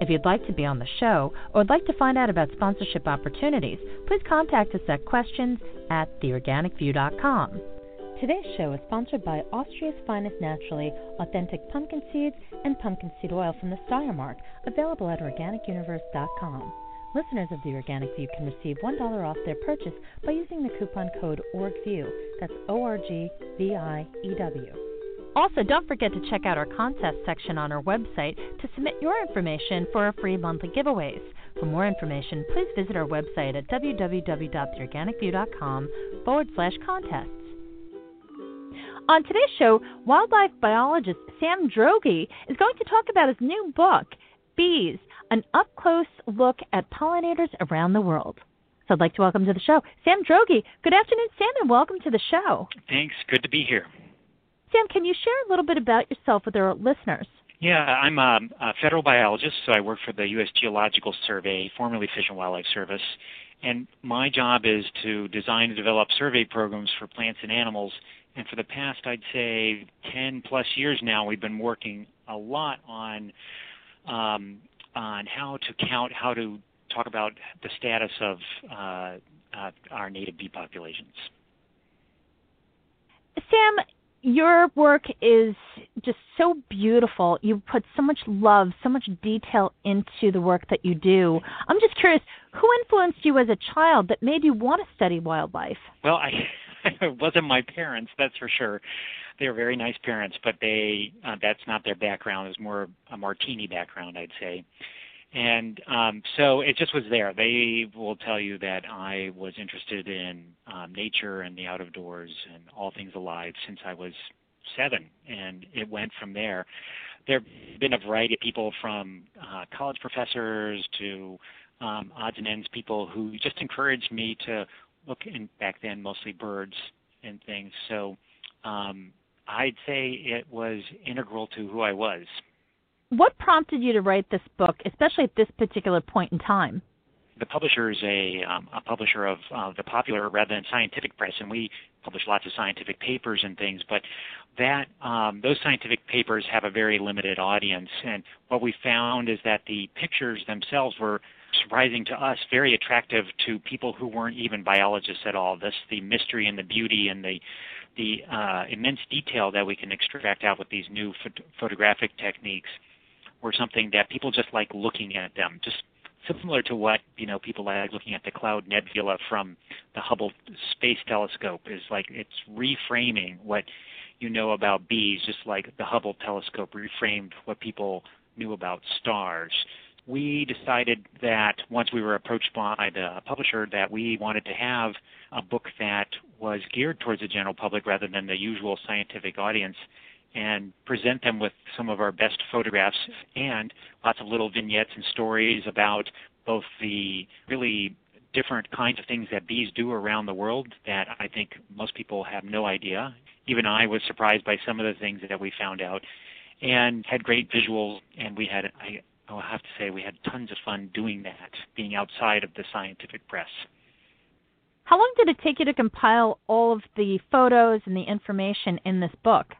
If you'd like to be on the show or would like to find out about sponsorship opportunities, please contact us at questions at theorganicview.com. Today's show is sponsored by Austria's finest naturally authentic pumpkin seeds and pumpkin seed oil from the Steiermark, available at organicuniverse.com. Listeners of the Organic View can receive $1 off their purchase by using the coupon code ORGVIEW. That's O R G V I E W. Also, don't forget to check out our contest section on our website to submit your information for our free monthly giveaways. For more information, please visit our website at www.theorganicview.com forward slash contests. On today's show, wildlife biologist Sam Droege is going to talk about his new book, Bees An Up Close Look at Pollinators Around the World. So I'd like to welcome to the show Sam Droege. Good afternoon, Sam, and welcome to the show. Thanks. Good to be here. Sam, can you share a little bit about yourself with our listeners? Yeah, I'm a, a federal biologist, so I work for the U.S. Geological Survey, formerly Fish and Wildlife Service. And my job is to design and develop survey programs for plants and animals and for the past, I'd say, 10 plus years now, we've been working a lot on um, on how to count, how to talk about the status of uh, uh, our native bee populations. Sam, your work is just so beautiful. You put so much love, so much detail into the work that you do. I'm just curious, who influenced you as a child that made you want to study wildlife? Well, I it wasn't my parents, that's for sure. They were very nice parents, but they uh, that's not their background. It was more a martini background, I'd say. And um, so it just was there. They will tell you that I was interested in um, nature and the out of doors and all things alive since I was seven, and it went from there. There have been a variety of people from uh, college professors to um, odds and ends people who just encouraged me to look in back then mostly birds and things. So um, I'd say it was integral to who I was. What prompted you to write this book, especially at this particular point in time? The publisher is a, um, a publisher of uh, the popular rather than scientific press, and we publish lots of scientific papers and things. But that um, those scientific papers have a very limited audience, and what we found is that the pictures themselves were surprising to us, very attractive to people who weren't even biologists at all. This the mystery and the beauty and the the uh, immense detail that we can extract out with these new phot- photographic techniques were something that people just like looking at them. Just similar to what you know people like looking at the cloud nebula from the Hubble Space Telescope is like it's reframing what you know about bees, just like the Hubble telescope reframed what people knew about stars we decided that once we were approached by the publisher that we wanted to have a book that was geared towards the general public rather than the usual scientific audience and present them with some of our best photographs and lots of little vignettes and stories about both the really different kinds of things that bees do around the world that I think most people have no idea. Even I was surprised by some of the things that we found out and had great visuals and we had I, I'll have to say we had tons of fun doing that, being outside of the scientific press. How long did it take you to compile all of the photos and the information in this book?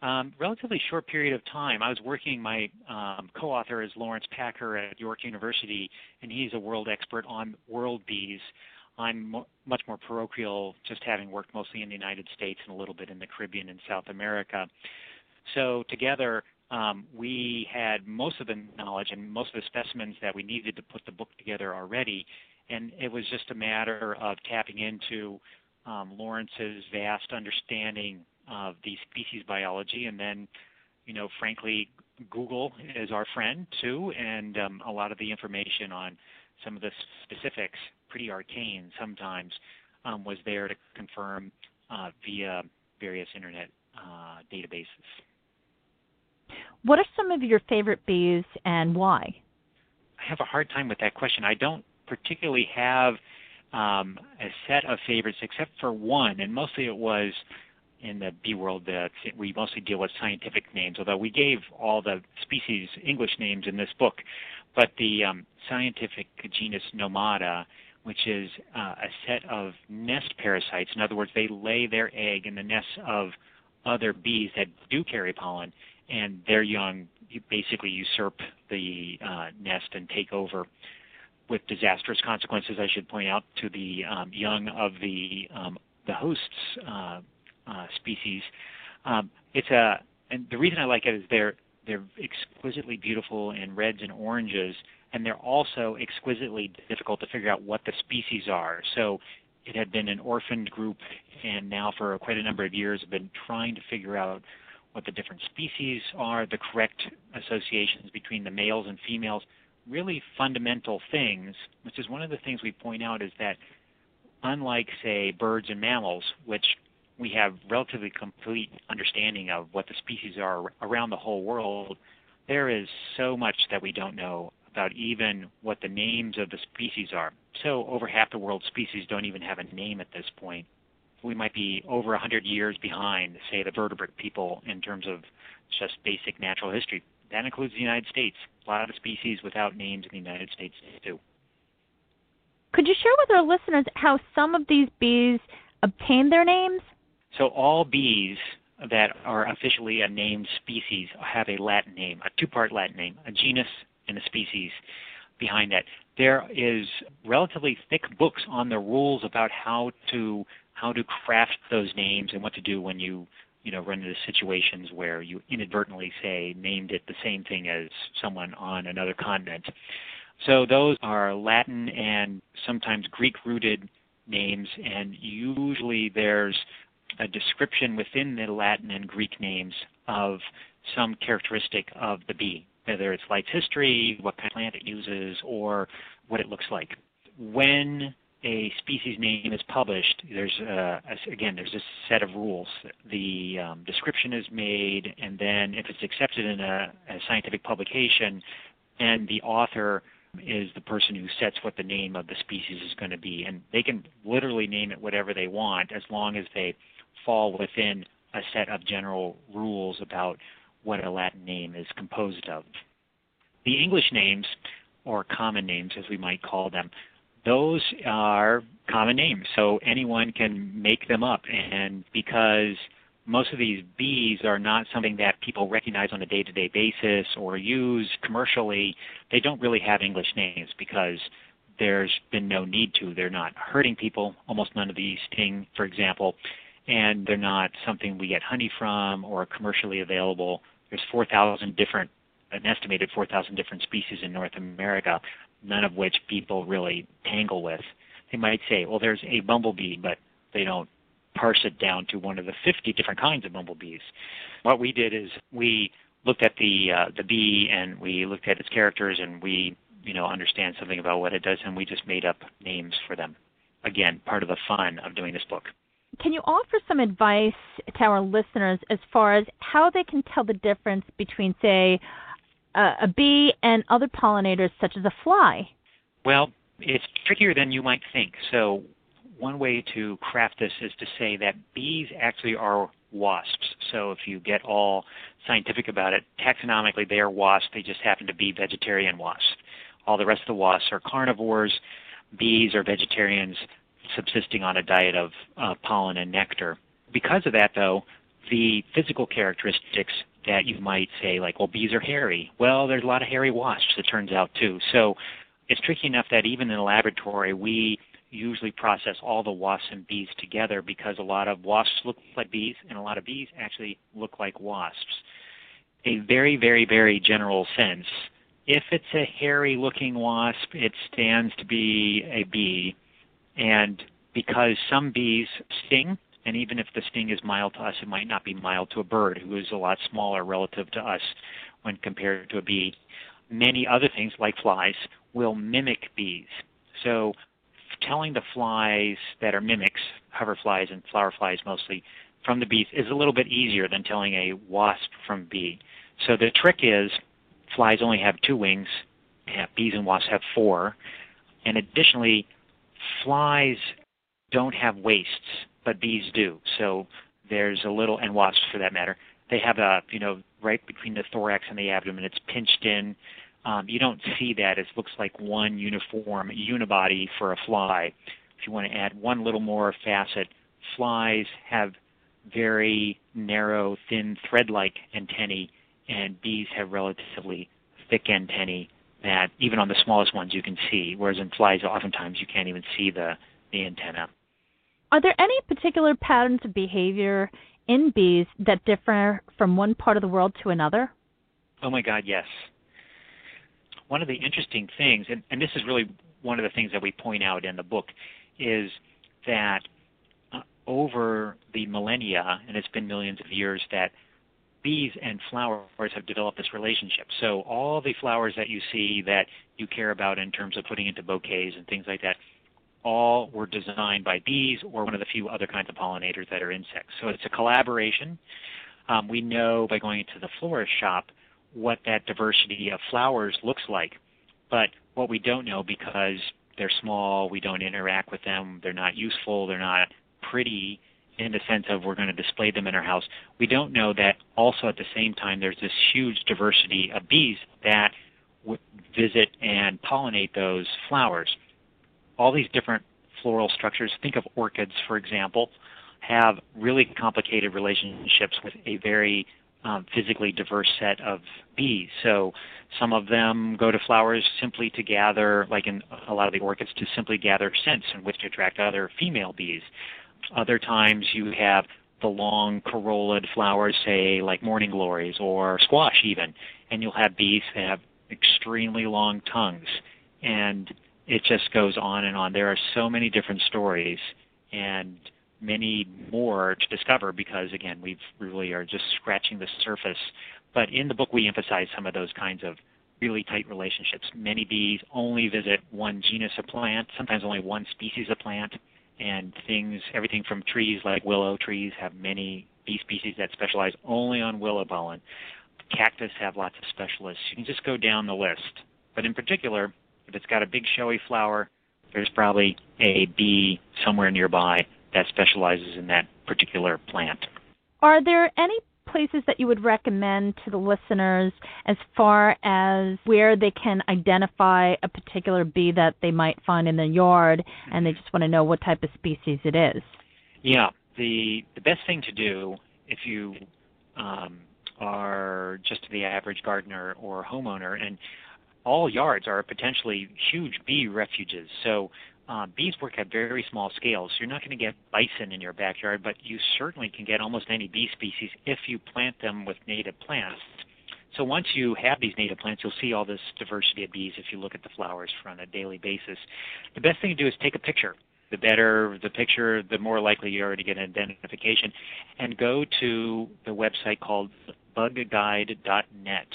Um, relatively short period of time. I was working. My um, co-author is Laurence Packer at York University, and he's a world expert on world bees. I'm mo- much more parochial, just having worked mostly in the United States and a little bit in the Caribbean and South America. So together, um, we had most of the knowledge and most of the specimens that we needed to put the book together already, and it was just a matter of tapping into um, Laurence's vast understanding of the species biology, and then, you know, frankly, Google is our friend too, and um, a lot of the information on some of the specifics, pretty arcane sometimes, um, was there to confirm uh, via various internet uh, databases. What are some of your favorite bees and why? I have a hard time with that question. I don't particularly have um, a set of favorites except for one, and mostly it was in the bee world that we mostly deal with scientific names, although we gave all the species English names in this book. But the um, scientific genus Nomada, which is uh, a set of nest parasites, in other words, they lay their egg in the nests of other bees that do carry pollen, and their young basically usurp the uh, nest and take over with disastrous consequences, I should point out, to the um, young of the um, the host's uh, uh, species. Um, it's a and the reason I like it is they're they're exquisitely beautiful in reds and oranges, and they're also exquisitely difficult to figure out what the species are. So it had been an orphaned group, and now for quite a number of years have been trying to figure out what the different species are, the correct associations between the males and females, really fundamental things, which is one of the things we point out is that unlike, say, birds and mammals, which we have relatively complete understanding of what the species are around the whole world, there is so much that we don't know about even what the names of the species are. So over half the world's species don't even have a name at this point. We might be over 100 years behind, say, the vertebrate people in terms of just basic natural history. That includes the United States. A lot of species without names in the United States too. Could you share with our listeners how some of these bees obtain their names? So all bees that are officially a named species have a Latin name, a two-part Latin name, a genus and a species behind that. There is relatively thick books on the rules about how to how to craft those names and what to do when you you know run into situations where you inadvertently say named it the same thing as someone on another continent. So those are Latin and sometimes Greek rooted names and usually there's a description within the Latin and Greek names of some characteristic of the bee, whether it's life history, what kind of plant it uses, or what it looks like. When a species name is published, there's a, again there's a set of rules. The um, description is made, and then if it's accepted in a, a scientific publication, and the author is the person who sets what the name of the species is going to be, and they can literally name it whatever they want as long as they fall within a set of general rules about what a Latin name is composed of. The English names, or common names as we might call them, those are common names, so anyone can make them up. And because most of these bees are not something that people recognize on a day to day basis or use commercially, they don't really have English names because there's been no need to. They're not hurting people. Almost none of these sting, for example, and they're not something we get honey from or commercially available. There's 4,000 different, an estimated 4,000 different species in North America none of which people really tangle with. They might say, well, there's a bumblebee, but they don't parse it down to one of the 50 different kinds of bumblebees. What we did is we looked at the uh, the bee and we looked at its characters and we you know understand something about what it does and we just made up names for them. Again, part of the fun of doing this book. Can you offer some advice to our listeners as far as how they can tell the difference between, say, a bee and other pollinators such as a fly? Well, it's trickier than you might think. So, one way to craft this is to say that bees actually are wasps. So, if you get all scientific about it, taxonomically they are wasps, they just happen to be vegetarian wasps. All the rest of the wasps are carnivores. Bees are vegetarians subsisting on a diet of uh, pollen and nectar. Because of that, though, the physical characteristics that you might say, like, well, bees are hairy. Well, there's a lot of hairy wasps, it turns out, too. So it's tricky enough that even in a laboratory, we usually process all the wasps and bees together because a lot of wasps look like bees and a lot of bees actually look like wasps. A very, very, very general sense. If it's a hairy looking wasp, it stands to be a bee. And because some bees sting, and even if the sting is mild to us, it might not be mild to a bird who is a lot smaller relative to us when compared to a bee. Many other things, like flies, will mimic bees. So telling the flies that are mimics, hoverflies and flower flies mostly, from the bees is a little bit easier than telling a wasp from bee. So the trick is flies only have two wings, bees and wasps have four, and additionally, flies don't have waists, but bees do. So there's a little, and wasps for that matter, they have a, you know, right between the thorax and the abdomen, it's pinched in. Um, you don't see that. It looks like one uniform unibody for a fly. If you want to add one little more facet, flies have very narrow, thin, thread-like antennae, and bees have relatively thick antennae that even on the smallest ones you can see, whereas in flies oftentimes you can't even see the, the antenna. Are there any particular patterns of behavior in bees that differ from one part of the world to another? Oh my God, yes. One of the interesting things, and, and this is really one of the things that we point out in the book, is that uh, over the millennia, and it's been millions of years, that bees and flowers have developed this relationship. So all the flowers that you see that you care about in terms of putting into bouquets and things like that, all were designed by bees or one of the few other kinds of pollinators that are insects. So it's a collaboration. Um, we know by going into the florist shop what that diversity of flowers looks like. But what we don't know because they're small, we don't interact with them, they're not useful, they're not pretty in the sense of we're going to display them in our house. We don't know that also at the same time there's this huge diversity of bees that w- visit and pollinate those flowers. All these different floral structures, think of orchids for example, have really complicated relationships with a very um, physically diverse set of bees. So some of them go to flowers simply to gather, like in a lot of the orchids, to simply gather scents in which to attract other female bees. Other times you have the long corollid flowers, say like morning glories or squash even, and you'll have bees that have extremely long tongues. And it just goes on and on. There are so many different stories, and many more to discover because again we really are just scratching the surface but in the book we emphasize some of those kinds of really tight relationships many bees only visit one genus of plant sometimes only one species of plant and things everything from trees like willow trees have many bee species that specialize only on willow pollen. Cactus have lots of specialists. You can just go down the list. But in particular if it's got a big showy flower there's probably a bee somewhere nearby that specializes in that particular plant. Are there any places that you would recommend to the listeners as far as where they can identify a particular bee that they might find in their yard and they just want to know what type of species it is? Yeah, the the best thing to do if you um, are just the average gardener or homeowner, and all yards are potentially huge bee refuges. So uh, bees work at very small scales. You're not going to get bison in your backyard, but you certainly can get almost any bee species if you plant them with native plants. So once you have these native plants, you'll see all this diversity of bees if you look at the flowers on a daily basis. The best thing to do is take a picture. The better the picture, the more likely you are to get an identification. And go to the website called bugguide.net.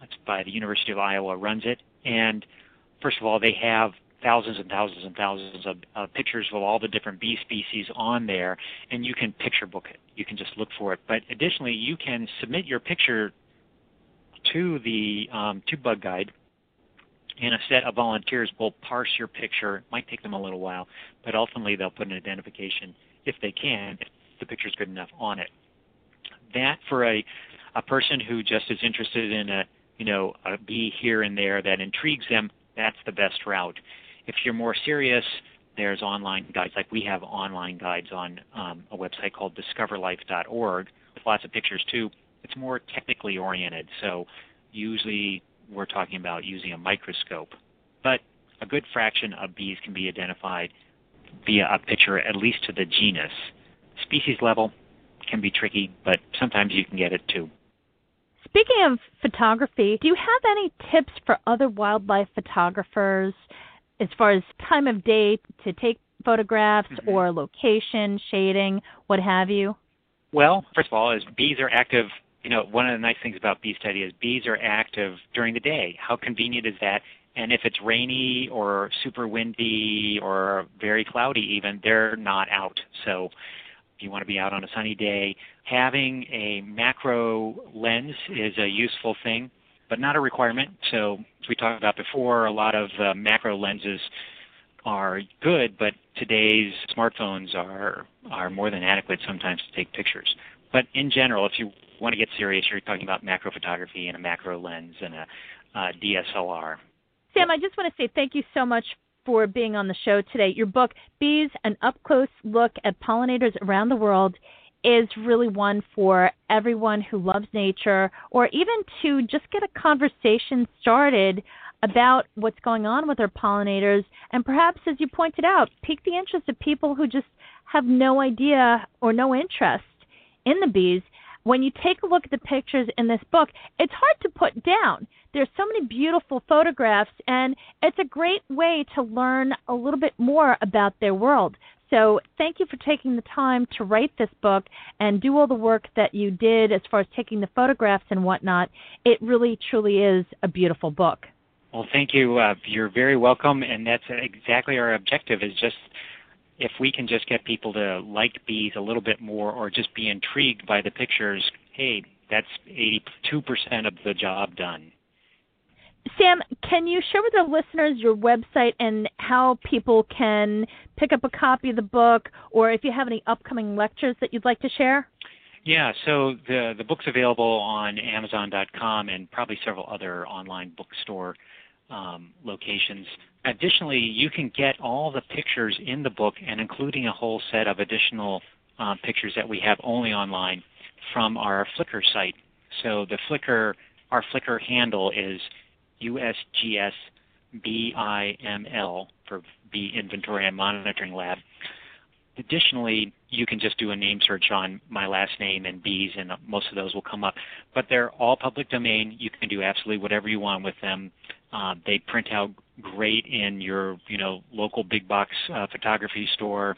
That's by the University of Iowa runs it. And first of all, they have thousands and thousands and thousands of uh, pictures of all the different bee species on there, and you can picture book it. You can just look for it. But additionally, you can submit your picture to the um, to Bug Guide, and a set of volunteers will parse your picture. It might take them a little while, but ultimately they'll put an identification, if they can, if the picture's good enough, on it. That for a a person who just is interested in a you know a bee here and there that intrigues them, that's the best route. If you're more serious, there's online guides. Like we have online guides on um, a website called discoverlife.org with lots of pictures too. It's more technically oriented, so usually we're talking about using a microscope. But a good fraction of bees can be identified via a picture, at least to the genus. Species level can be tricky, but sometimes you can get it too. Speaking of photography, do you have any tips for other wildlife photographers as far as time of day to take photographs mm-hmm. or location, shading, what have you? Well, first of all, is bees are active. You know, one of the nice things about bee study is bees are active during the day. How convenient is that? And if it's rainy or super windy or very cloudy, even they're not out. So if you want to be out on a sunny day. Having a macro lens is a useful thing, but not a requirement. So, as we talked about before, a lot of macro lenses are good, but today's smartphones are are more than adequate sometimes to take pictures. But in general, if you want to get serious, you're talking about macro photography and a macro lens and a, a DSLR. Sam, I just want to say thank you so much for being on the show today. Your book, Bees, an up close look at pollinators around the world, is really one for everyone who loves nature or even to just get a conversation started about what's going on with our pollinators and perhaps, as you pointed out, pique the interest of people who just have no idea or no interest in the bees. When you take a look at the pictures in this book, it's hard to put down. There's so many beautiful photographs, and it's a great way to learn a little bit more about their world. So, thank you for taking the time to write this book and do all the work that you did as far as taking the photographs and whatnot. It really, truly is a beautiful book. Well, thank you. Uh, you're very welcome, and that's exactly our objective. Is just if we can just get people to like bees a little bit more, or just be intrigued by the pictures. Hey, that's 82% of the job done. Sam, can you share with our listeners your website and how people can pick up a copy of the book, or if you have any upcoming lectures that you'd like to share? Yeah, so the the book's available on Amazon.com and probably several other online bookstore um, locations. Additionally, you can get all the pictures in the book and including a whole set of additional uh, pictures that we have only online from our Flickr site. So the Flickr, our Flickr handle is USGS BIML for Bee Inventory and Monitoring Lab. Additionally, you can just do a name search on my last name and bees, and most of those will come up. But they're all public domain. You can do absolutely whatever you want with them. Uh, they print out great in your, you know, local big box uh, photography store,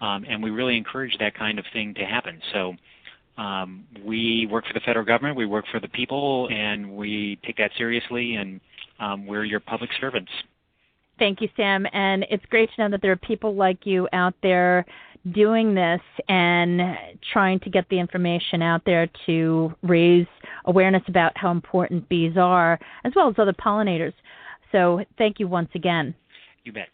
um, and we really encourage that kind of thing to happen. So. Um, we work for the federal government, we work for the people, and we take that seriously, and um, we're your public servants. Thank you, Sam. And it's great to know that there are people like you out there doing this and trying to get the information out there to raise awareness about how important bees are, as well as other pollinators. So thank you once again. You bet.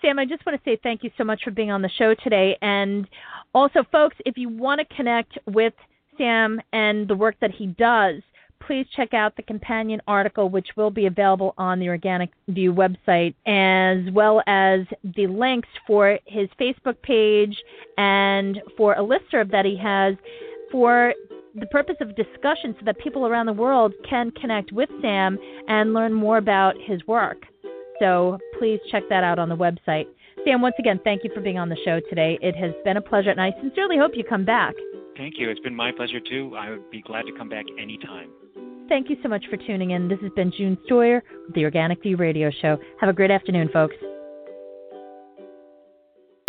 Sam, I just want to say thank you so much for being on the show today. And also, folks, if you want to connect with Sam and the work that he does, please check out the companion article, which will be available on the Organic View website, as well as the links for his Facebook page and for a listserv that he has for the purpose of discussion so that people around the world can connect with Sam and learn more about his work. So please check that out on the website. Sam, once again, thank you for being on the show today. It has been a pleasure, and I sincerely hope you come back. Thank you. It's been my pleasure, too. I would be glad to come back anytime. Thank you so much for tuning in. This has been June Stoyer with the Organic View Radio Show. Have a great afternoon, folks.